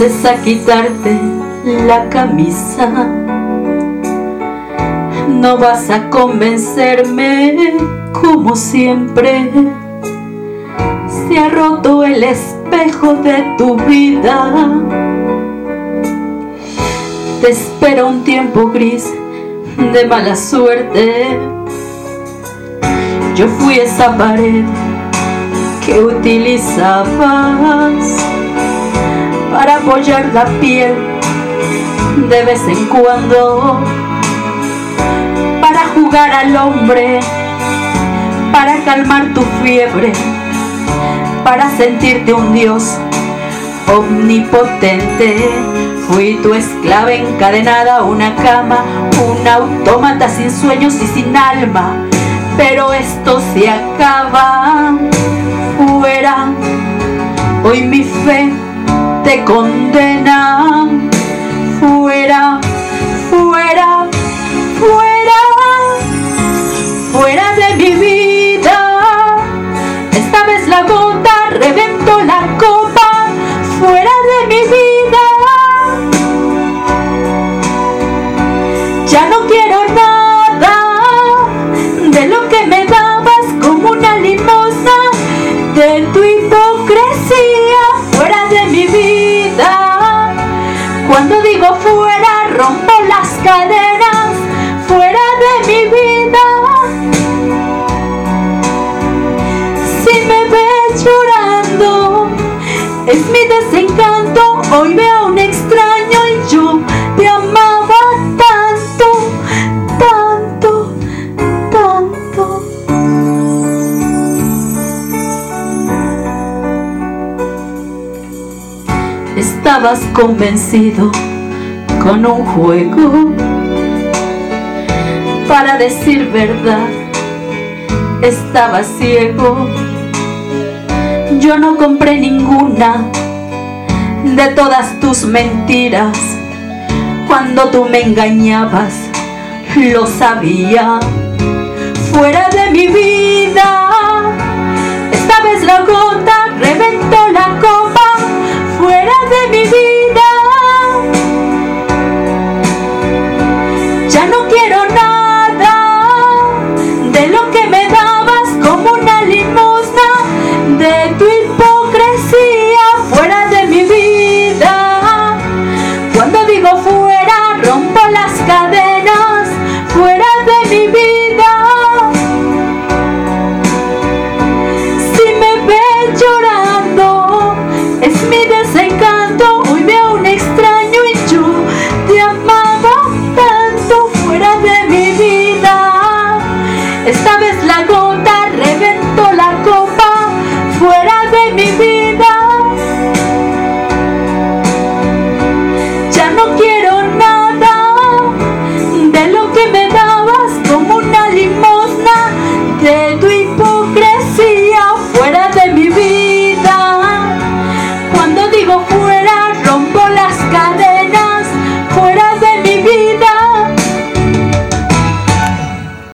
empieces a quitarte la camisa. No vas a convencerme como siempre. Se ha roto el espejo de tu vida. Te espera un tiempo gris de mala suerte. Yo fui esa pared que utilizabas para apoyar la piel de vez en cuando, para jugar al hombre, para calmar tu fiebre, para sentirte un dios omnipotente. Fui tu esclava encadenada a una cama, un autómata sin sueños y sin alma. Pero esto se acaba fuera. Hoy mi fe te condena. Fuera, fuera, fuera, fuera fuera, rompo las cadenas fuera de mi vida. Si me ves llorando, es mi desencanto. Hoy veo a un extraño y yo te amaba tanto, tanto, tanto. Estabas convencido con un juego para decir verdad. Estaba ciego. Yo no compré ninguna de todas tus mentiras. Cuando tú me engañabas, lo sabía. Fuera de mi vida, fuera, rompo las cadenas.